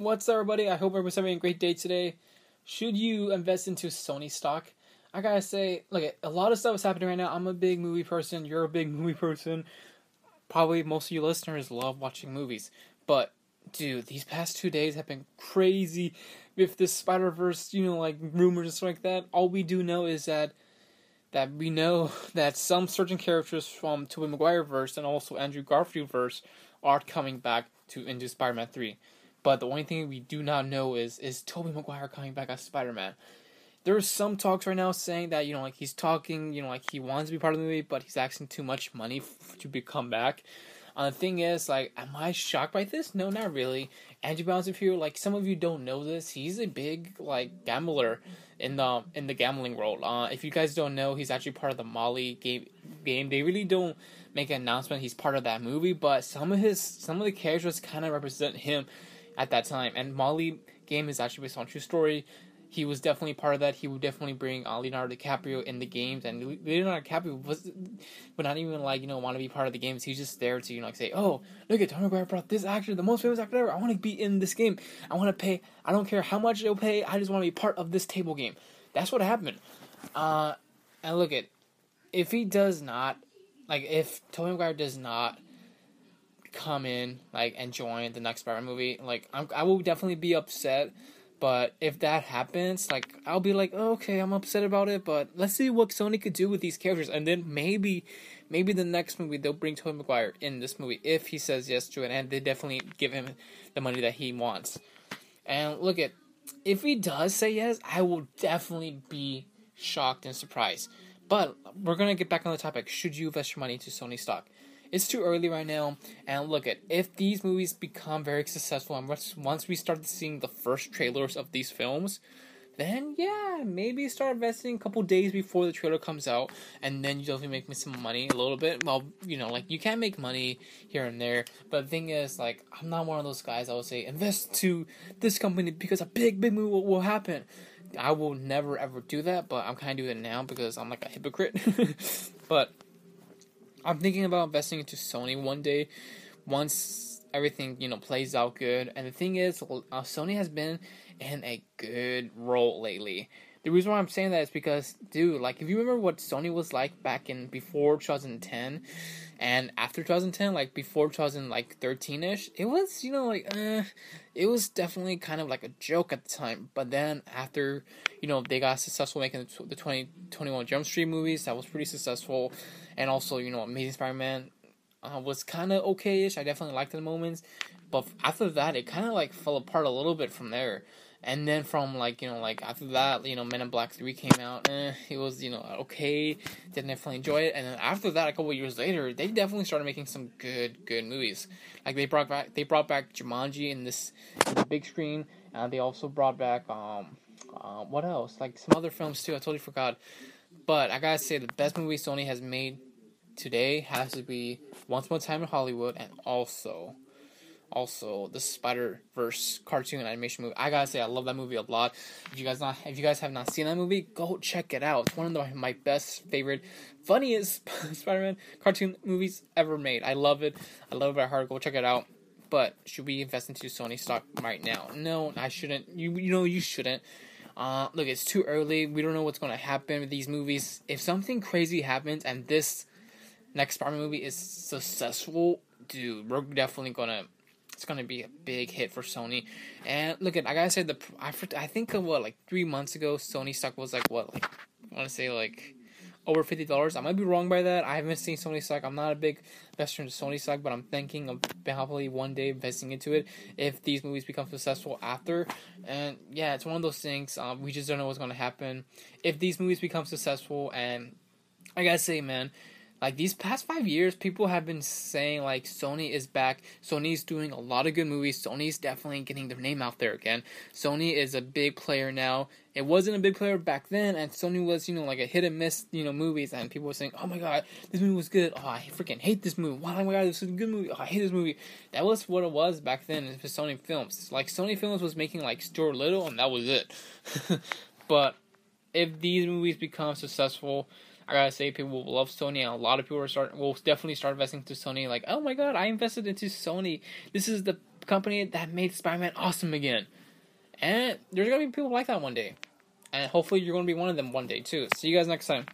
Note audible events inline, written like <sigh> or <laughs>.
What's up, everybody? I hope everyone's having a great day today. Should you invest into Sony stock? I gotta say, look, a lot of stuff is happening right now. I'm a big movie person. You're a big <laughs> movie person. Probably most of you listeners love watching movies. But, dude, these past two days have been crazy with this Spider Verse, you know, like rumors and stuff like that. All we do know is that that we know <laughs> that some certain characters from Tobey Maguire verse and also Andrew Garfield verse are coming back to into Spider-Man 3. But the only thing we do not know is is Tobey Maguire coming back as Spider-Man. There are some talks right now saying that you know like he's talking, you know like he wants to be part of the movie, but he's asking too much money f- to become back. Uh, the thing is, like, am I shocked by this? No, not really. Andrew Bounce, if you like, some of you don't know this, he's a big like gambler in the in the gambling world. Uh, if you guys don't know, he's actually part of the Molly game. Game. They really don't make an announcement he's part of that movie, but some of his some of the characters kind of represent him at that time. And Molly game is actually based on true story. He was definitely part of that. He would definitely bring uh, Leonardo DiCaprio in the games, and Leonardo DiCaprio was, would not even like you know want to be part of the games. He's just there to you know like say, oh look at Tony McGuire brought this actor, the most famous actor ever. I want to be in this game. I want to pay. I don't care how much they'll pay. I just want to be part of this table game. That's what happened. Uh, and look at if he does not like if Tony McGuire does not come in like and join the next Spider movie, like I'm, I will definitely be upset. But if that happens, like I'll be like, oh, okay, I'm upset about it. But let's see what Sony could do with these characters, and then maybe, maybe the next movie they'll bring Tobey Maguire in this movie if he says yes to it, and they definitely give him the money that he wants. And look at, if he does say yes, I will definitely be shocked and surprised. But we're gonna get back on the topic. Should you invest your money into Sony stock? It's too early right now. And look at if these movies become very successful, and once we start seeing the first trailers of these films, then yeah, maybe start investing a couple days before the trailer comes out, and then you definitely make me some money a little bit. Well, you know, like you can make money here and there, but the thing is, like, I'm not one of those guys. I would say invest to this company because a big, big move will, will happen. I will never ever do that, but I'm kind of doing it now because I'm like a hypocrite. <laughs> but I'm thinking about investing into Sony one day once everything you know plays out good. And the thing is, uh, Sony has been in a good role lately. The reason why I'm saying that is because, dude, like if you remember what Sony was like back in before 2010 and after 2010, like before 2013 ish, it was you know like uh, it was definitely kind of like a joke at the time. But then after you know they got successful making the, the 21 Jump Street movies, that was pretty successful, and also you know Amazing Spider-Man uh, was kind of okay-ish. I definitely liked the moments, but after that, it kind of like fell apart a little bit from there. And then from like you know like after that you know Men in Black Three came out, eh, it was you know okay, didn't definitely enjoy it. And then after that, a couple years later, they definitely started making some good good movies. Like they brought back they brought back Jumanji in this in the big screen. Uh, they also brought back um uh, what else like some other films too. I totally forgot. But I gotta say the best movie Sony has made today has to be Once More Time in Hollywood and also also the Spider Verse cartoon animation movie. I gotta say, I love that movie a lot. If you guys not, if you guys have not seen that movie, go check it out. It's one of the, my best, favorite, funniest <laughs> Spider Man cartoon movies ever made. I love it. I love it by heart. Go check it out. But should we invest into Sony stock right now? No, I shouldn't. You you know you shouldn't. Uh, look, it's too early. We don't know what's gonna happen with these movies. If something crazy happens and this next Spider-Man movie is successful, dude, we're definitely gonna it's gonna be a big hit for Sony. And look at I gotta say the I I think of what like three months ago Sony stock was like what like I want to say like over fifty dollars. I might be wrong by that. I haven't seen Sony stock. I'm not a big investor in Sony stock, but I'm thinking of probably one day investing into it if these movies become successful after. And yeah, it's one of those things. Um, we just don't know what's gonna happen if these movies become successful. And I gotta say, man like these past five years, people have been saying like Sony is back. Sony's doing a lot of good movies. Sony's definitely getting their name out there again. Sony is a big player now. It wasn't a big player back then, and Sony was, you know, like a hit and miss, you know, movies. And people were saying, "Oh my god, this movie was good. Oh, I freaking hate this movie. Oh my god, this is a good movie. Oh, I hate this movie." That was what it was back then for Sony Films. Like Sony Films was making like Stuart Little, and that was it. <laughs> but if these movies become successful I gotta say, people will love Sony, and a lot of people are start will definitely start investing into Sony. Like, oh my god, I invested into Sony. This is the company that made Spider-Man awesome again. And there's gonna be people like that one day, and hopefully you're gonna be one of them one day too. See you guys next time.